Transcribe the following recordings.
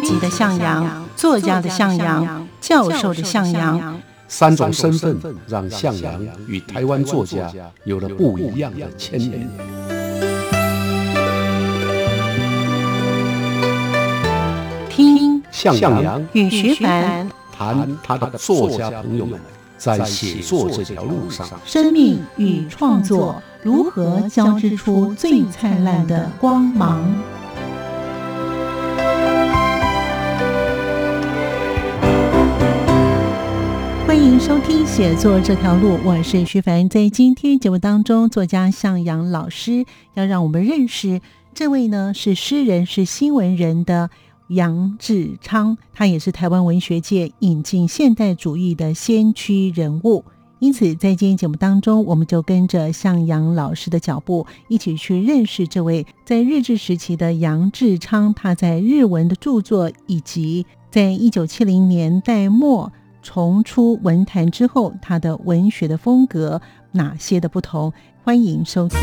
编辑的向阳，作家的向阳，教授的向阳，三种身份让向阳与台湾作家有了不一样的牵连。听向阳与徐凡谈他的作家朋友们在写作这条路上，生命与创作如何交织出最灿烂的光芒。收听写作这条路，我是徐凡。在今天节目当中，作家向阳老师要让我们认识这位呢是诗人，是新闻人的杨志昌，他也是台湾文学界引进现代主义的先驱人物。因此，在今天节目当中，我们就跟着向阳老师的脚步，一起去认识这位在日治时期的杨志昌。他在日文的著作，以及在一九七零年代末。重出文坛之后，他的文学的风格哪些的不同？欢迎收听。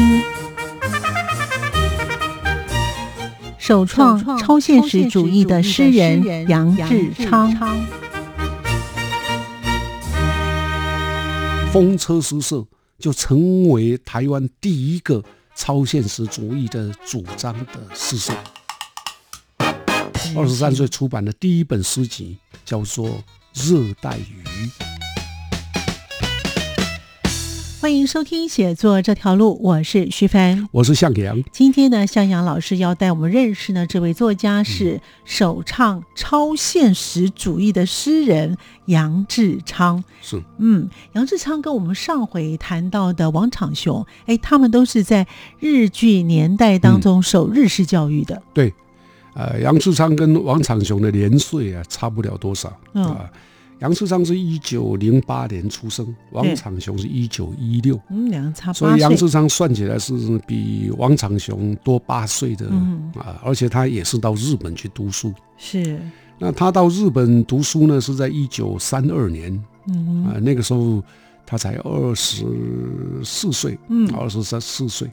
首创超现实主义的诗人杨志昌，风车诗社就成为台湾第一个超现实主义的主张的诗社。二十三岁出版的第一本诗集叫做。热带鱼。欢迎收听写作这条路，我是徐帆，我是向阳。今天呢，向阳老师要带我们认识呢，这位作家是首唱超现实主义的诗人杨志昌。是，嗯，杨志昌跟我们上回谈到的王长雄，哎，他们都是在日剧年代当中受日式教育的。对，呃，杨志昌跟王长雄的年岁啊，差不了多少啊。杨世昌是一九零八年出生，王长雄是一九一六，嗯，两个差八所以杨世昌算起来是比王长雄多八岁的啊，而且他也是到日本去读书。是，那他到日本读书呢，是在一九三二年，嗯啊，那个时候他才二十四岁，嗯，二十三四岁，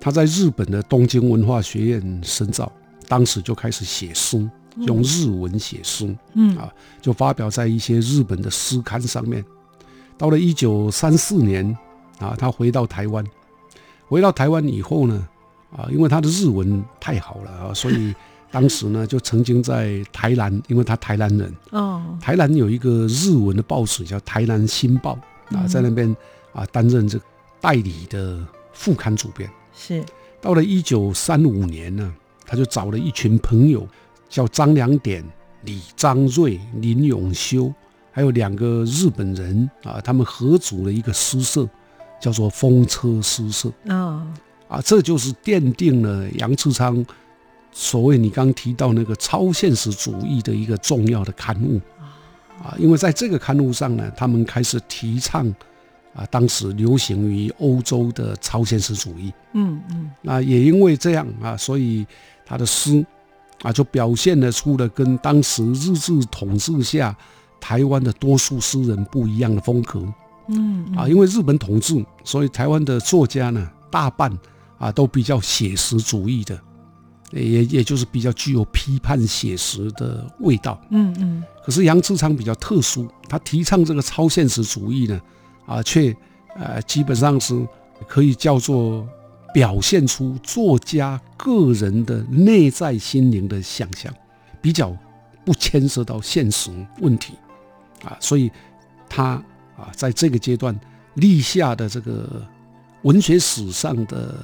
他在日本的东京文化学院深造，当时就开始写书。用日文写书，嗯啊，就发表在一些日本的诗刊上面。到了一九三四年，啊，他回到台湾。回到台湾以后呢，啊，因为他的日文太好了啊，所以 当时呢，就曾经在台南，因为他台南人，哦，台南有一个日文的报纸叫《台南新报》，啊，在那边啊担任这代理的副刊主编。是。到了一九三五年呢，他就找了一群朋友。叫张良典、李张瑞、林永修，还有两个日本人啊，他们合组了一个诗社，叫做风车诗社。啊啊，这就是奠定了杨志昌所谓你刚提到那个超现实主义的一个重要的刊物啊。因为在这个刊物上呢，他们开始提倡啊，当时流行于欧洲的超现实主义。嗯嗯，那也因为这样啊，所以他的诗。啊，就表现了出了跟当时日治统治下台湾的多数诗人不一样的风格。嗯，啊，因为日本统治，所以台湾的作家呢，大半啊都比较写实主义的，也也就是比较具有批判写实的味道。嗯嗯。可是杨志昌比较特殊，他提倡这个超现实主义呢，啊，却呃基本上是可以叫做。表现出作家个人的内在心灵的想象，比较不牵涉到现实问题啊，所以他啊在这个阶段立下的这个文学史上的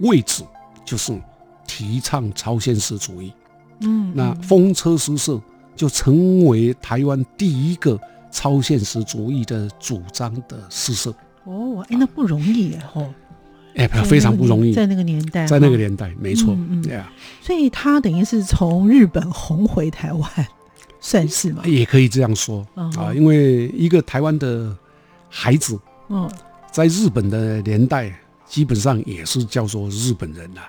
位置，就是提倡超现实主义。嗯，那风车诗社就成为台湾第一个超现实主义的主张的诗社。哦，哎，那不容易哦。哎，非常不容易，在那个年代，在那个年代，没错，对啊。所以他等于是从日本红回台湾，算是吗？也可以这样说啊，因为一个台湾的孩子，嗯，在日本的年代，基本上也是叫做日本人了。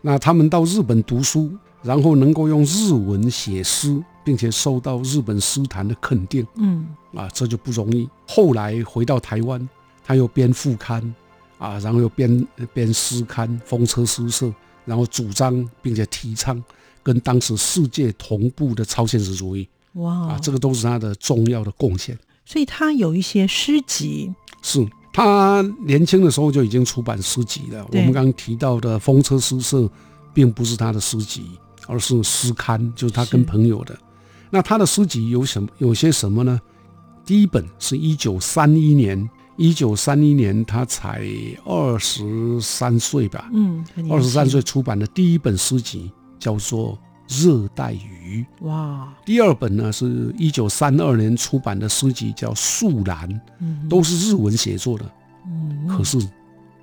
那他们到日本读书，然后能够用日文写诗，并且受到日本诗坛的肯定，嗯，啊，这就不容易。后来回到台湾，他又编副刊。啊，然后又编编诗刊《风车诗社》，然后主张并且提倡跟当时世界同步的超现实主义哇啊，，这个都是他的重要的贡献。所以他有一些诗集，是他年轻的时候就已经出版诗集了。我们刚刚提到的风车诗社，并不是他的诗集，而是诗刊，就是他跟朋友的。那他的诗集有什么？有些什么呢？第一本是一九三一年，一九三一年他才二十三岁吧，嗯，二十三岁，出版的第一本诗集叫做《热带鱼》。哇，第二本呢是一九三二年出版的诗集叫《树兰》，嗯，都是日文写作的。嗯，可是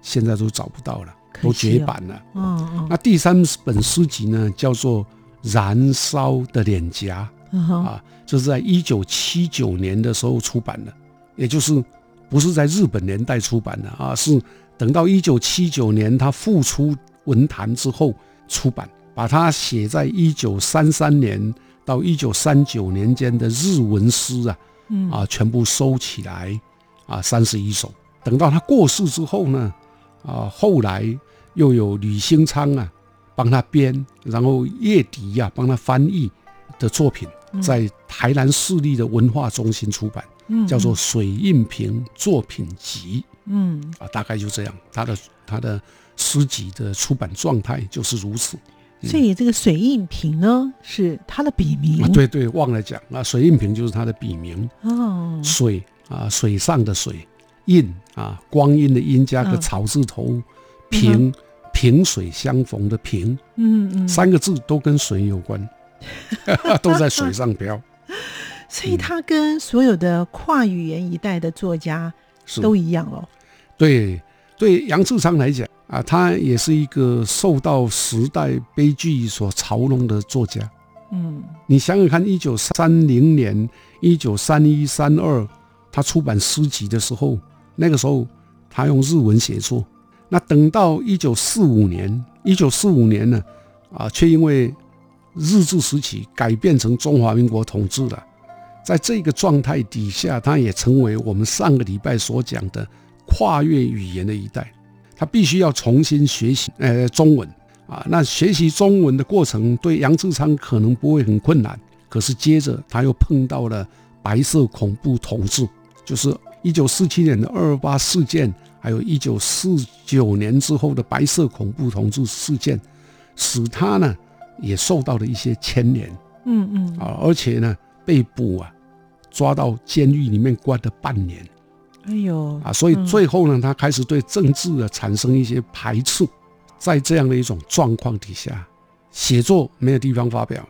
现在都找不到了，都绝版了。嗯嗯。那第三本诗集呢，叫做《燃烧的脸颊嗯》，啊，这是在一九七九年的时候出版的，也就是不是在日本年代出版的啊，是等到一九七九年他复出文坛之后出版，把他写在一九三三年到一九三九年间的日文诗啊，嗯。啊，全部收起来啊，三十一首。等到他过世之后呢，啊，后来又有吕兴昌啊帮他编，然后叶迪呀、帮他翻译的作品，在台南市立的文化中心出版，嗯叫做《水印瓶作品集嗯》啊，大概就这样。他的他的诗集的出版状态就是如此嗯，所以这个水印瓶呢是他的笔名啊。对对，忘了讲啊，水印瓶就是他的笔名。哦，水啊，水上的水，印啊，光阴的阴加个嗯草字头，萍萍水相逢的萍，嗯嗯，三个字都跟水有关，都在水上漂。所以他跟所有的跨语言一代的作家，都一样哦。对对，杨志昌来讲啊，他也是一个受到时代悲剧所嘲弄的作家。嗯你想想看，一九三零年、一九三一、三二，他出版诗集的时候，那个时候他用日文写作。那等到一九四五年，一九四五年呢，啊，却因为日治时期改变成中华民国统治了。在这个状态底下，他也成为我们上个礼拜所讲的跨越语言的一代。他必须要重新学习呃中文。啊，那学习中文的过程对杨志昌可能不会很困难，可是接着他又碰到了白色恐怖统治，就是一九四七年的二二八事件，还有一九四九年之后的白色恐怖统治事件，使他呢也受到了一些牵连嗯嗯，啊，而且呢被捕啊，抓到监狱里面关了半年哎呦啊，所以嗯最后呢，他开始对政治啊产生一些排斥。在这样的一种状况底下，写作没有地方发表，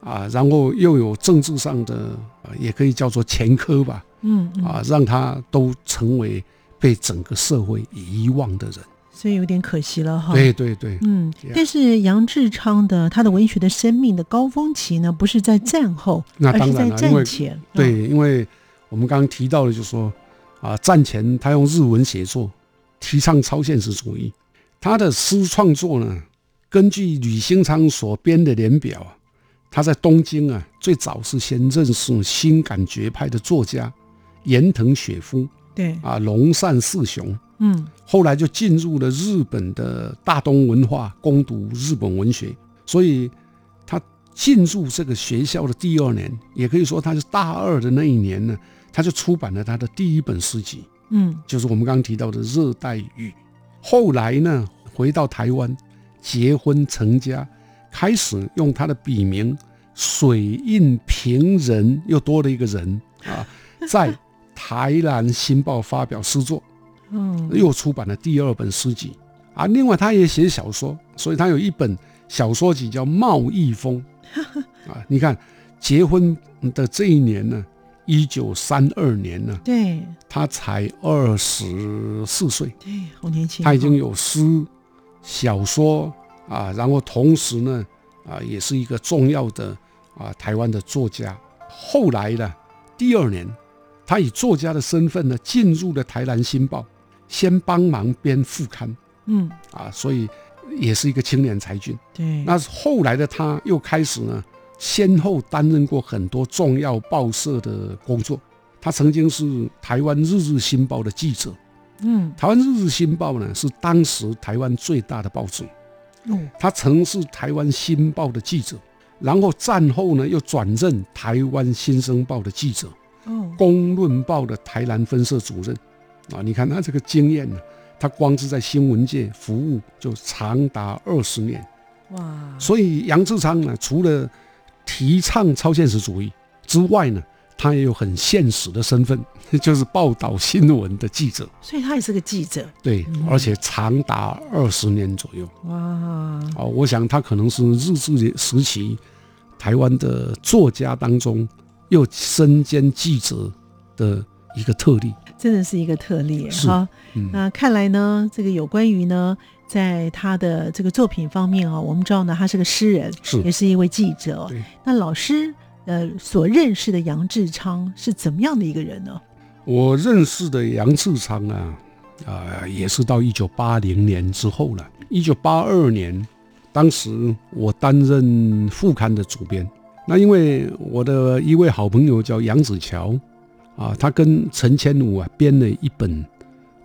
啊，然后又有政治上的，啊，也可以叫做前科吧，嗯嗯啊，让他都成为被整个社会遗忘的人。所以有点可惜了哈。对对对，嗯但是杨志昌的他的文学的生命的高峰期呢，不是在战后，那而是在当然了，因为战前。对，因为我们刚刚提到的，就是说，啊，战前他用日文写作，提倡超现实主义。他的诗创作呢，根据吕兴昌所编的年表啊，他在东京啊，最早是先认识新感觉派的作家岩藤雪夫对，啊、龙善四雄，嗯后来就进入了日本的大东文化，攻读日本文学。所以他进入这个学校的第二年，也可以说他是大二的那一年呢，他就出版了他的第一本诗集，嗯就是我们刚刚提到的《热带雨》。后来呢，回到台湾，结婚成家，开始用他的笔名“水印平人”，又多了一个人啊，在台南新报发表诗作。嗯又出版了第二本诗集啊。另外，他也写小说，所以他有一本小说集叫《贸易风》啊。你看，结婚的这一年呢，一九三二年呢，对他才二十四岁，对，好年轻哦。他已经有诗、小说啊，然后同时呢，啊，也是一个重要的啊台湾的作家。后来呢，第二年，他以作家的身份呢，进入了台南新报，先帮忙编副刊。嗯。啊，所以也是一个青年才俊。对，那后来的他又开始呢，先后担任过很多重要报社的工作。他曾经是台湾日日新报的记者，嗯。台湾日日新报呢是当时台湾最大的报纸，嗯，他曾是台湾新报的记者，然后战后呢又转任台湾新生报的记者，哦，公论报的台南分社主任。啊，你看他这个经验呢，他光是在新闻界服务就长达二十年。哇，所以杨志昌呢，除了提倡超现实主义之外呢，他也有很现实的身份，就是报道新闻的记者。所以他也是个记者。对，而且长达二十年左右。哇，哦，我想他可能是日治时期台湾的作家当中又身兼记者的一个特例。真的是一个特例哈。嗯，那看来呢，这个有关于呢，在他的这个作品方面啊，我们知道呢，他是个诗人，是也是一位记者。那老师呃所认识的杨志昌是怎么样的一个人呢？我认识的杨志昌啊，啊、也是到一九八零年之后了。一九八二年，当时我担任副刊的主编。那因为我的一位好朋友叫杨子乔，啊，他跟陈千武啊编了一本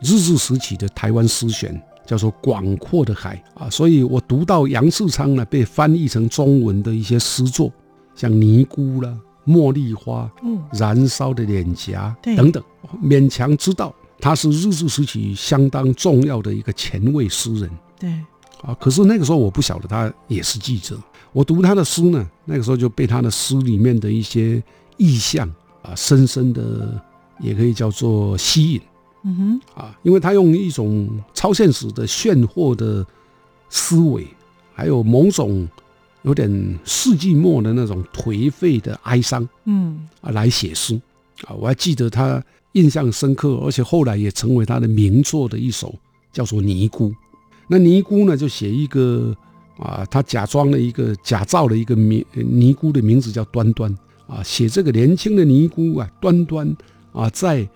日治时期的台湾诗选，叫做《广阔的海》啊，所以我读到杨世昌呢被翻译成中文的一些诗作，像《尼姑》啦、《茉莉花》。嗯，燃烧的脸颊等等，勉强知道他是日治时期相当重要的一个前卫诗人对，啊。可是那个时候我不晓得他也是记者，我读他的诗呢，那个时候就被他的诗里面的一些意象啊，深深的也可以叫做吸引嗯哼，啊，因为他用一种超现实的炫惑的思维，还有某种有点世纪末的那种颓废的哀伤。嗯，啊来写诗啊，我还记得他印象深刻，而且后来也成为他的名作的一首，叫做《尼姑》。那尼姑呢，就写一个啊，他假装了一个假造了一个名尼姑的名字叫端端啊，写这个年轻的尼姑啊，端端啊，在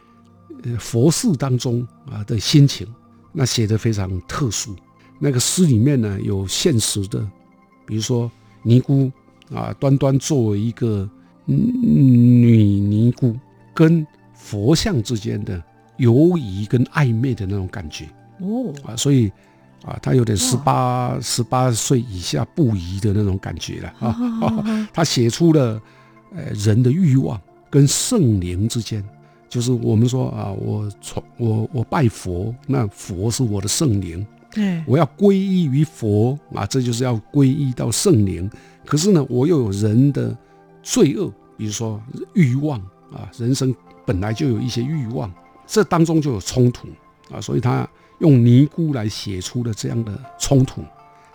呃佛寺当中啊的心情，那写的非常特殊。那个诗里面呢，有现实的，比如说尼姑啊，端端作为一个嗯女尼姑跟佛像之间的犹疑跟暧昧的那种感觉哦，啊，所以啊，他有点十八十八岁以下不宜的那种感觉了啊。啊，他写出了呃人的欲望跟圣灵之间，就是我们说啊，我从我我拜佛，那佛是我的圣灵，对，我要皈依于佛啊，这就是要皈依到圣灵。可是呢，我又有人的罪恶，比如说欲望啊，人生本来就有一些欲望，这当中就有冲突啊，所以他用尼姑来写出了这样的冲突。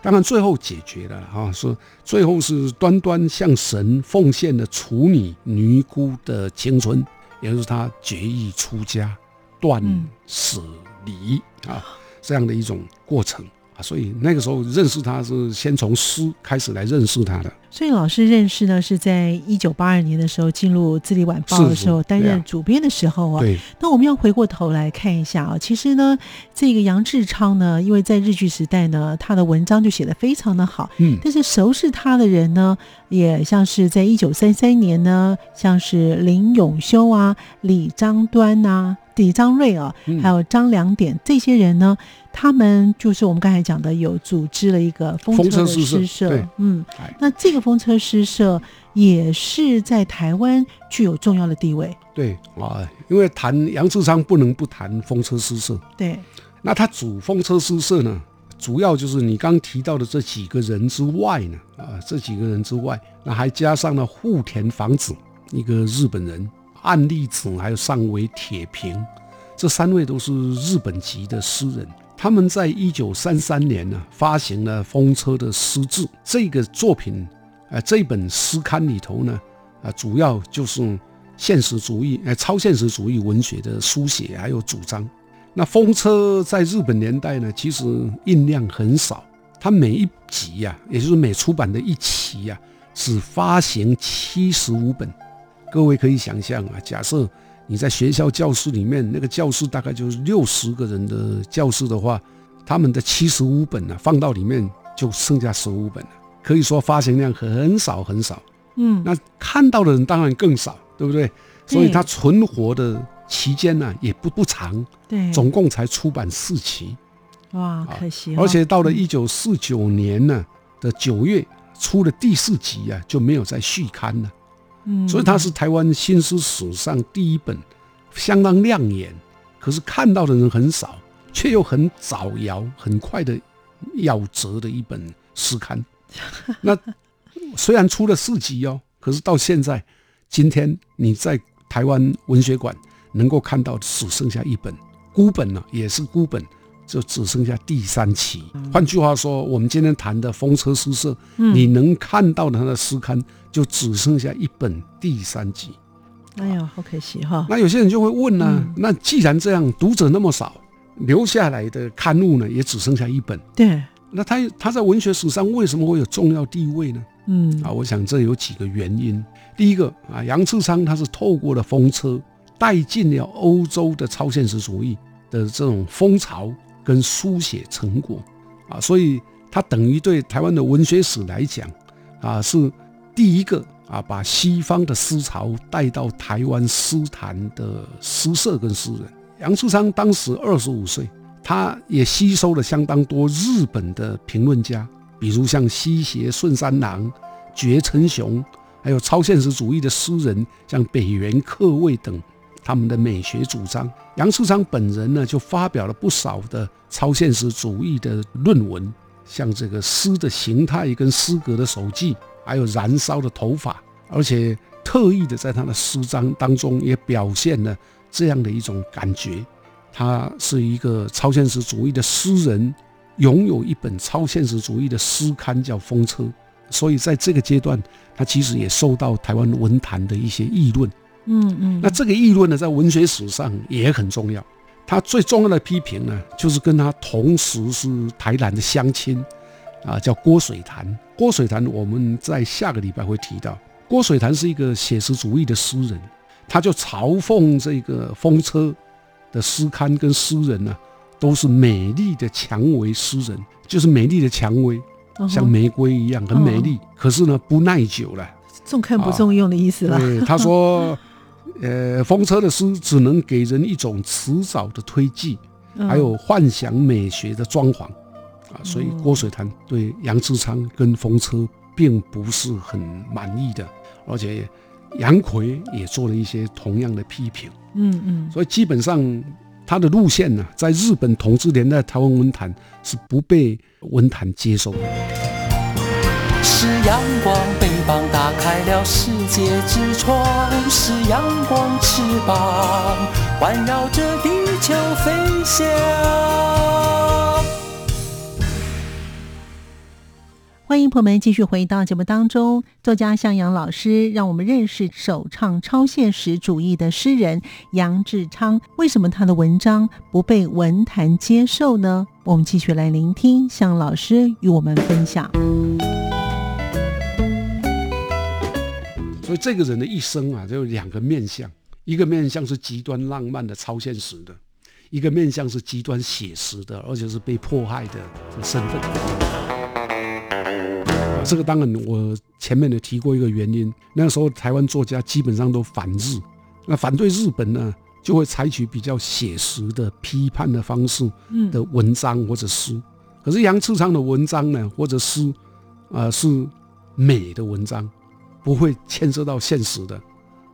当然最后解决了啊，说最后是端端向神奉献了处女尼姑的青春，也就是她决意出家、断嗯。舍离啊这样的一种过程。啊，所以那个时候认识他是先从诗开始来认识他的。所以老师认识呢是在一九八二年的时候进入《自立晚报》的时候担任主编的时候啊。对，那我们要回过头来看一下啊，其实呢，这个杨志昌呢，因为在日据时代呢，他的文章就写得非常的好，嗯，但是熟识他的人呢，也像是在一九三三年呢，像是林永修啊、李章端呐、李章瑞啊，嗯。还有张良典这些人呢，他们就是我们刚才讲的，有组织了一个风风车诗社社，嗯哎，那这个风车诗社也是在台湾具有重要的地位，对啊，因为谈杨志昌不能不谈风车诗社。对，那他主风车诗社呢，主要就是你刚提到的这几个人之外呢，啊，这几个人之外，那还加上了户田房子，一个日本人，岸利子，还有上尾铁平，这三位都是日本籍的诗人。他们在一九三三年呢，发行了风车的诗志这个作品，呃，这本诗刊里头呢，啊，主要就是现实主义、呃，超现实主义文学的书写还有主张。那风车在日本年代呢，其实印量很少，它每一集呀、也就是每出版的一期呀、只发行七十五本。各位可以想象啊，假设你在学校教室里面，那个教室大概就是六十个人的教室的话，他们的七十五本呢、放到里面就剩下十五本了，可以说发行量很少很少。嗯，那看到的人当然更少，对不对？所以它存活的期间呢、也不不长，对，总共才出版四期，哇，可惜、而且到了一九四九年呢的九月出了第四集啊，就没有再续刊了。嗯，所以它是台湾新诗史上第一本相当亮眼，可是看到的人很少，却又很早摇、很快的夭折的一本诗刊。那虽然出了四集哦，可是到现在，今天你在台湾文学馆能够看到只剩下一本孤本了，也是孤本，就只剩下第三期。换句话说，我们今天谈的风车诗社，你能看到它的诗刊就只剩下一本第三集。哎呀，好可惜哈。那有些人就会问呢，那既然这样，读者那么少，留下来的刊物呢也只剩下一本，对，那他他在文学史上为什么会有重要地位呢？嗯啊，我想这有几个原因。第一个啊，杨次昌他是透过了风车带进了欧洲的超现实主义的这种风潮跟书写成果啊，所以他等于对台湾的文学史来讲啊，是第一个啊把西方的思潮带到台湾诗坛的诗社跟诗人。杨树昌当时二十五岁，他也吸收了相当多日本的评论家。比如像西胁顺三郎、绝成雄，还有超现实主义的诗人，像北原克卫等，他们的美学主张。杨树昌本人呢，就发表了不少的超现实主义的论文，像这个诗的形态跟诗格的手记，还有燃烧的头发，而且特意的在他的诗章当中也表现了这样的一种感觉，他是一个超现实主义的诗人。拥有一本超现实主义的诗刊叫《风车》，所以在这个阶段，他其实也受到台湾文坛的一些议论。嗯嗯，那这个议论呢，在文学史上也很重要。他最重要的批评呢，就是跟他同时是台南的乡亲啊，叫郭水潭。郭水潭，我们在下个礼拜会提到。郭水潭是一个写实主义的诗人，他就嘲讽这个《风车》的诗刊跟诗人呢。都是美丽的蔷薇诗人，就是美丽的蔷薇，像玫瑰一样很美丽，可是呢不耐久了，重看不重用的意思了。对，他说，呃，风车的诗只能给人一种迟早的推进，还有幻想美学的装潢啊，所以郭水潭对杨志昌跟风车并不是很满意的，而且杨奎也做了一些同样的批评。嗯嗯，所以基本上。他的路线呢，在日本统治年代台湾文坛是不被文坛接受的。是阳光，翅膀打开了世界之窗；是阳光，翅膀环绕着地球飞翔。欢迎朋友们继续回到节目当中。作家向阳老师让我们认识首唱超现实主义的诗人杨志昌。为什么他的文章不被文坛接受呢？我们继续来聆听向老师与我们分享。所以这个人的一生啊，就有两个面相：一个面相是极端浪漫的超现实的，一个面相是极端写实的，而且是被迫害的身份。这个当然，我前面也提过一个原因。那时候，台湾作家基本上都反日，那反对日本呢，就会采取比较写实的批判的方式的文章或者诗。可是杨次昌的文章呢，或者诗，呃，是美的文章，不会牵涉到现实的，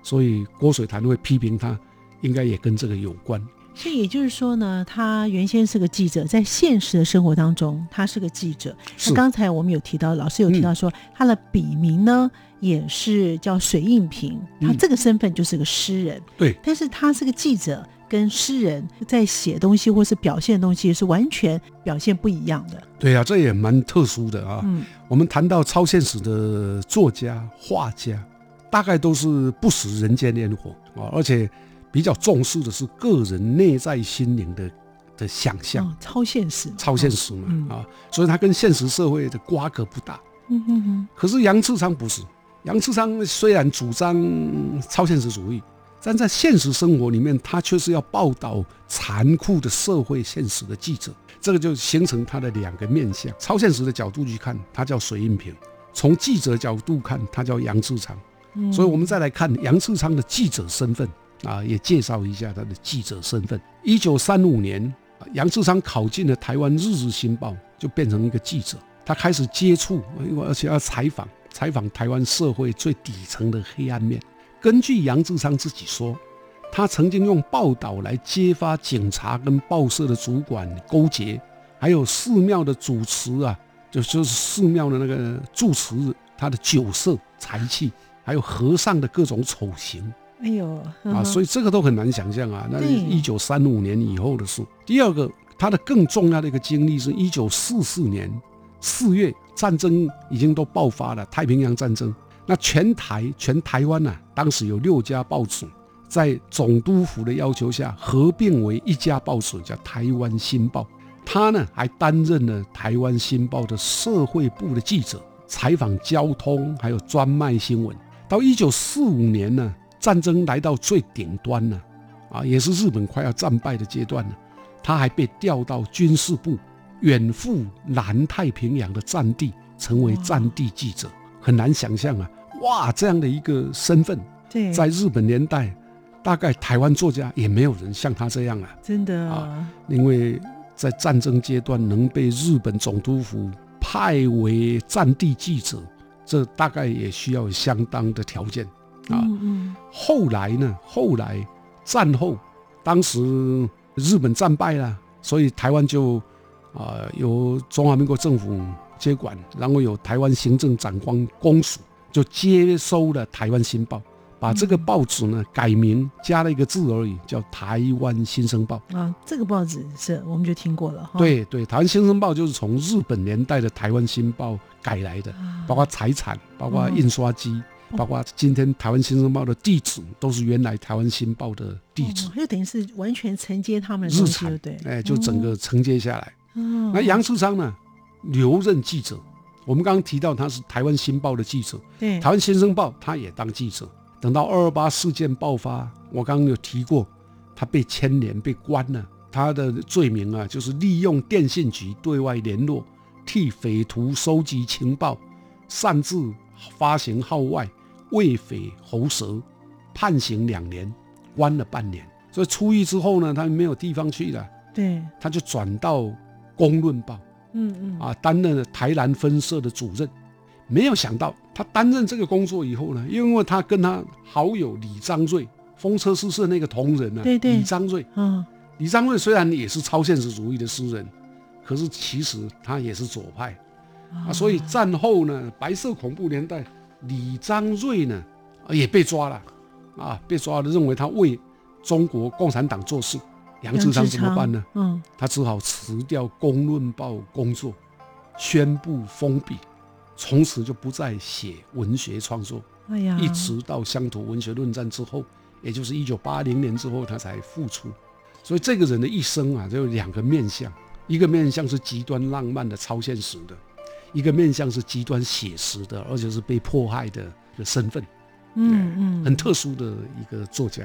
所以郭水潭会批评他，应该也跟这个有关。所以也就是说呢，他原先是个记者，在现实的生活当中，他是个记者。那刚才我们有提到，老师有提到说，他的笔名呢也是叫水印平，他这个身份就是个诗人。对，但是他是个记者，跟诗人在写东西或是表现东西是完全表现不一样的。对啊，这也蛮特殊的啊。嗯，我们谈到超现实的作家、画家，大概都是不食人间烟火啊，而且。比较重视的是个人内在心灵的的想象，超现实，超现实嘛啊，所以他跟现实社会的瓜葛不大。嗯哼哼。可是杨志昌不是，杨志昌虽然主张超现实主义，但在现实生活里面，他却是要报道残酷的社会现实的记者。这个就形成他的两个面相：超现实的角度去看，他叫水印平；从记者角度看，他叫杨志昌。所以，我们再来看杨志昌的记者身份。啊，也介绍一下他的记者身份。一九三五年，杨志昌考进了台湾《日日新报》，就变成一个记者。他开始接触，而且要采访，采访台湾社会最底层的黑暗面。根据杨志昌自己说，他曾经用报道来揭发警察跟报社的主管勾结，还有寺庙的主持啊，就就是寺庙的那个住持他的酒色财气，还有和尚的各种丑行。哎呦啊，所以这个都很难想象啊。那是一九三五年以后的事。第二个，他的更重要的一个经历是一九四四年四月，战争已经都爆发了，太平洋战争。那全台全台湾呐，当时有六家报纸，在总督府的要求下合并为一家报纸，叫《台湾新报》。他呢还担任了《台湾新报》的社会部的记者，采访交通还有专卖新闻。到一九四五年呢。战争来到最顶端了，啊，也是日本快要战败的阶段了。他还被调到军事部，远赴南太平洋的战地，成为战地记者。很难想象啊，哇，这样的一个身份，对，在日本年代，大概台湾作家也没有人像他这样啊，真的啊，因为在战争阶段能被日本总督府派为战地记者，这大概也需要相当的条件。啊，后来呢？后来战后，当时日本战败了，所以台湾就啊由中华民国政府接管，然后有台湾行政长官公署就接收了《台湾新报》，把这个报纸呢改名，加了一个字而已，叫《台湾新生报》啊。这个报纸是我们就听过了。对对，《台湾新生报》就是从日本年代的《台湾新报》改来的，包括财产，包括印刷机。包括今天台湾新生报的地址都是原来台湾新报的地址，就等于是完全承接他们的日产，对，哎，就整个承接下来。那杨世昌呢，留任记者。我们刚刚提到他是台湾新报的记者，对，台湾新生报他也当记者。等到二二八事件爆发，我刚刚有提过，他被牵连被关了。他的罪名啊，就是利用电信局对外联络，替匪徒收集情报，擅自发行号外。为匪喉舌，判刑两年，关了半年。所以出狱之后呢，他没有地方去了，对，他就转到《公论报》，嗯嗯，啊，担任了台南分社的主任。没有想到，他担任这个工作以后呢，因为他跟他好友李章瑞，风车诗社那个同仁呢，对对，李章瑞，嗯，李章瑞虽然也是超现实主义的诗人，可是其实他也是左派，啊，所以战后呢，白色恐怖年代。李章瑞呢，也被抓了，啊，被抓了，认为他为中国共产党做事。杨志昌怎么办呢？嗯，他只好辞掉《公论报》工作，宣布封笔，从此就不再写文学创作。哎呀，一直到乡土文学论战之后，也就是一九八零年之后，他才复出。所以这个人的一生啊，就有两个面相：一个面相是极端浪漫的、超现实的。一个面相是极端写实的，而且是被迫害的的身份，嗯嗯，很特殊的一个作家。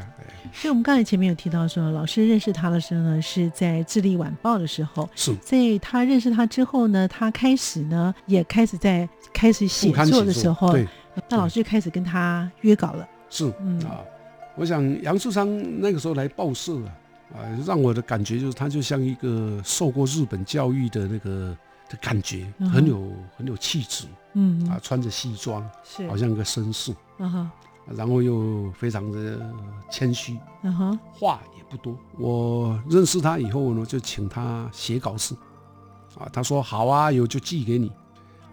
所以，我们刚才前面有提到说，老师认识他的时候呢，是在《智利晚报》的时候。是。在他认识他之后呢，他开始呢，也开始在开始写作的时候，对，那老师就开始跟他约稿了。是，嗯啊，我想杨树昌那个时候来报社啊，啊，让我的感觉就是他就像一个受过日本教育的那个。的感觉很有很有气质，嗯啊，穿着西装，是。好像个绅士，嗯哼，然后又非常的谦虚，嗯哼，话也不多。我认识他以后呢，就请他写稿子，啊，他说好啊，有就寄给你，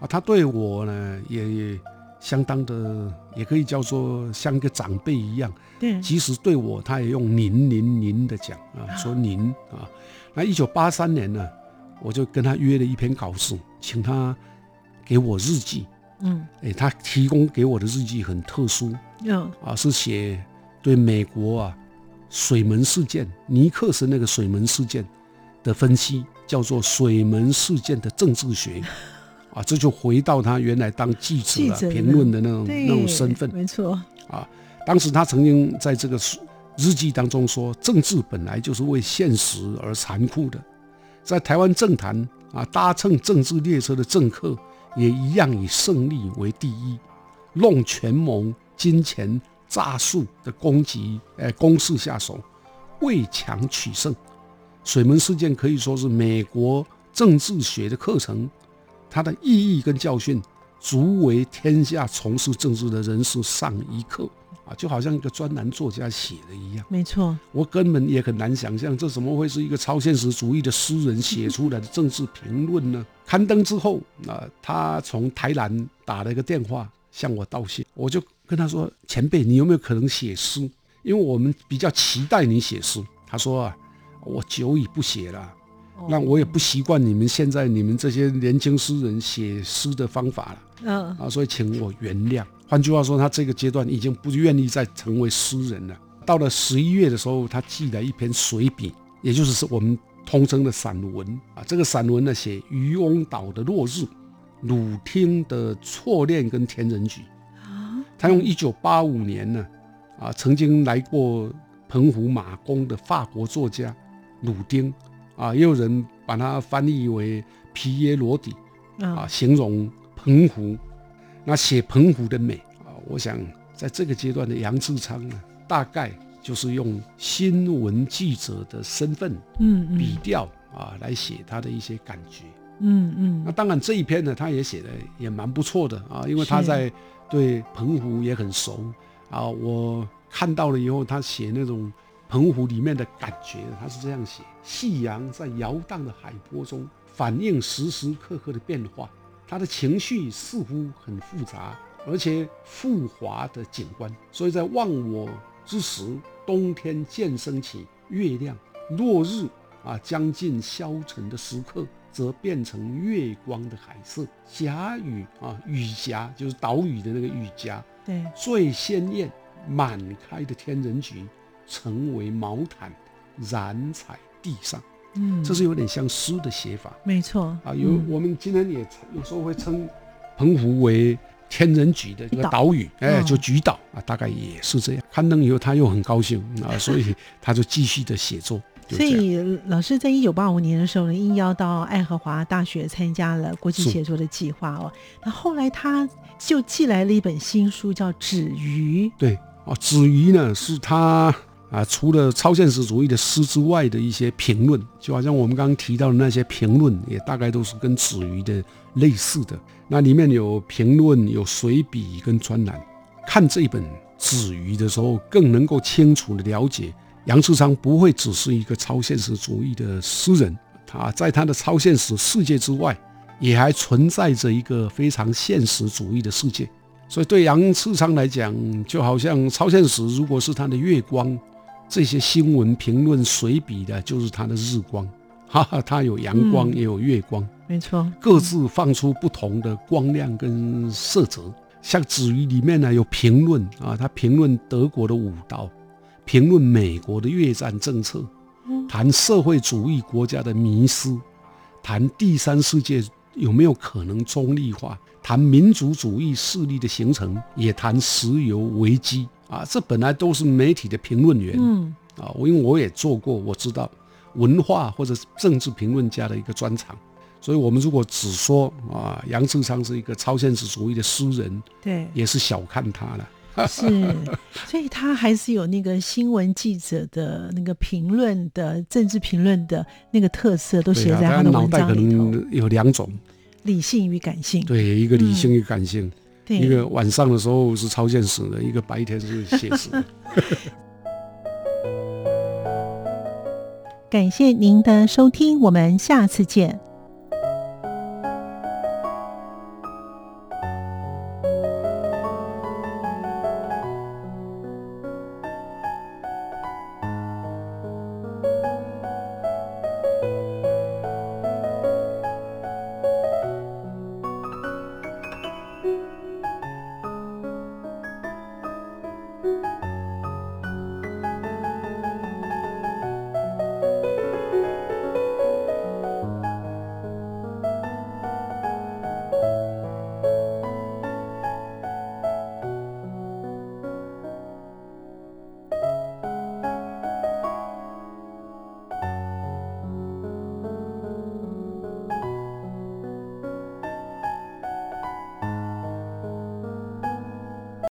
啊，他对我呢也相当的，也可以叫做像一个长辈一样，对，即使对我他也用您您您的讲啊，说您啊，那一九八三年呢。我就跟他约了一篇稿子，请他给我日记。嗯，哎，他提供给我的日记很特殊。嗯，啊，是写对美国啊水门事件，尼克森那个水门事件的分析，叫做水门事件的政治学。啊，这就回到他原来当记者、评论的那种那种身份。没错。啊，当时他曾经在这个日记当中说，政治本来就是为现实而残酷的。在台湾政坛啊，搭乘政治列车的政客也一样以胜利为第一，弄权谋、金钱、诈术的攻击，哎，攻势下手，为强取胜。水门事件可以说是美国政治学的课程，它的意义跟教训，足为天下从事政治的人士上一课啊！就好像一个专栏作家写的一样。没错，我根本也很难想象，这怎么会是一个超现实主义的诗人写出来的政治评论呢？刊登之后，啊，他从台南打了一个电话向我道谢，我就跟他说：“前辈，你有没有可能写诗？因为我们比较期待你写诗。”他说：“啊。”我久已不写了，那我也不习惯你们现在你们这些年轻诗人写诗的方法了。嗯啊，所以请我原谅。换句话说，他这个阶段已经不愿意再成为诗人了。到了十一月的时候，他寄了一篇随笔，也就是是我们通称的散文啊。这个散文呢，写渔翁岛的落日、鲁汀的错恋跟田人局。啊，他用一九八五年呢，啊，曾经来过澎湖马公的法国作家。鲁丁，啊，也有人把它翻译为皮耶罗底，啊，形容澎湖，那写澎湖的美啊，我想在这个阶段的杨志昌呢，大概就是用新闻记者的身份，嗯，笔调啊来写他的一些感觉，嗯嗯。那当然这一篇呢，他也写的也蛮不错的啊，因为他在对澎湖也很熟啊，我看到了以后，他写那种。澎湖里面的感觉，他是这样写：夕阳在摇荡的海波中，反映时时刻刻的变化。他的情绪似乎很复杂，而且富华的景观。所以在忘我之时，冬天渐升起，月亮落日啊将近消沉的时刻，则变成月光的海色。霞雨啊，雨霞就是岛屿的那个雨霞。对，最鲜艳满开的天人菊。成为毛毯，染彩地上，嗯，这是有点像诗的写法，没错啊。有我们今天也有时候会称澎湖为天人菊的一个岛屿，哎，就菊岛啊，大概也是这样。刊登以后，他又很高兴啊，所以他就继续的写作。所以老师在一九八五年的时候呢，应邀到爱荷华大学参加了国际写作的计划哦。那后来他就寄来了一本新书，叫《止鱼》。对哦，《止鱼》呢是他。啊，除了超现实主义的诗之外的一些评论，就好像我们刚刚提到的那些评论，也大概都是跟子瑜的类似的。那里面有评论、有随笔跟专栏。看这本子瑜的时候，更能够清楚的了解杨世昌不会只是一个超现实主义的诗人，他在他的超现实世界之外，也还存在着一个非常现实主义的世界。所以对杨世昌来讲，就好像超现实如果是他的月光。这些新闻评论随笔的，就是它的日光，哈哈，它有阳光，也有月光，没错，各自放出不同的光亮跟色泽。像《子瑜》里面呢，有评论啊，他评论德国的武道，评论美国的越战政策，谈社会主义国家的迷失，谈第三世界有没有可能中立化，谈民族主义势力的形成，也谈石油危机。啊，这本来都是媒体的评论员，嗯，啊，我因为我也做过，我知道文化或者政治评论家的一个专长，所以我们如果只说啊，杨志昌是一个超现实主义的诗人，对，也是小看他了。是，所以他还是有那个新闻记者的那个评论的政治评论的那个特色，都写在他的文章里头。有两种，理性与感性。对，一个理性与感性。一个晚上的时候是超现实的，一个白天是现实。感谢您的收听，我们下次见。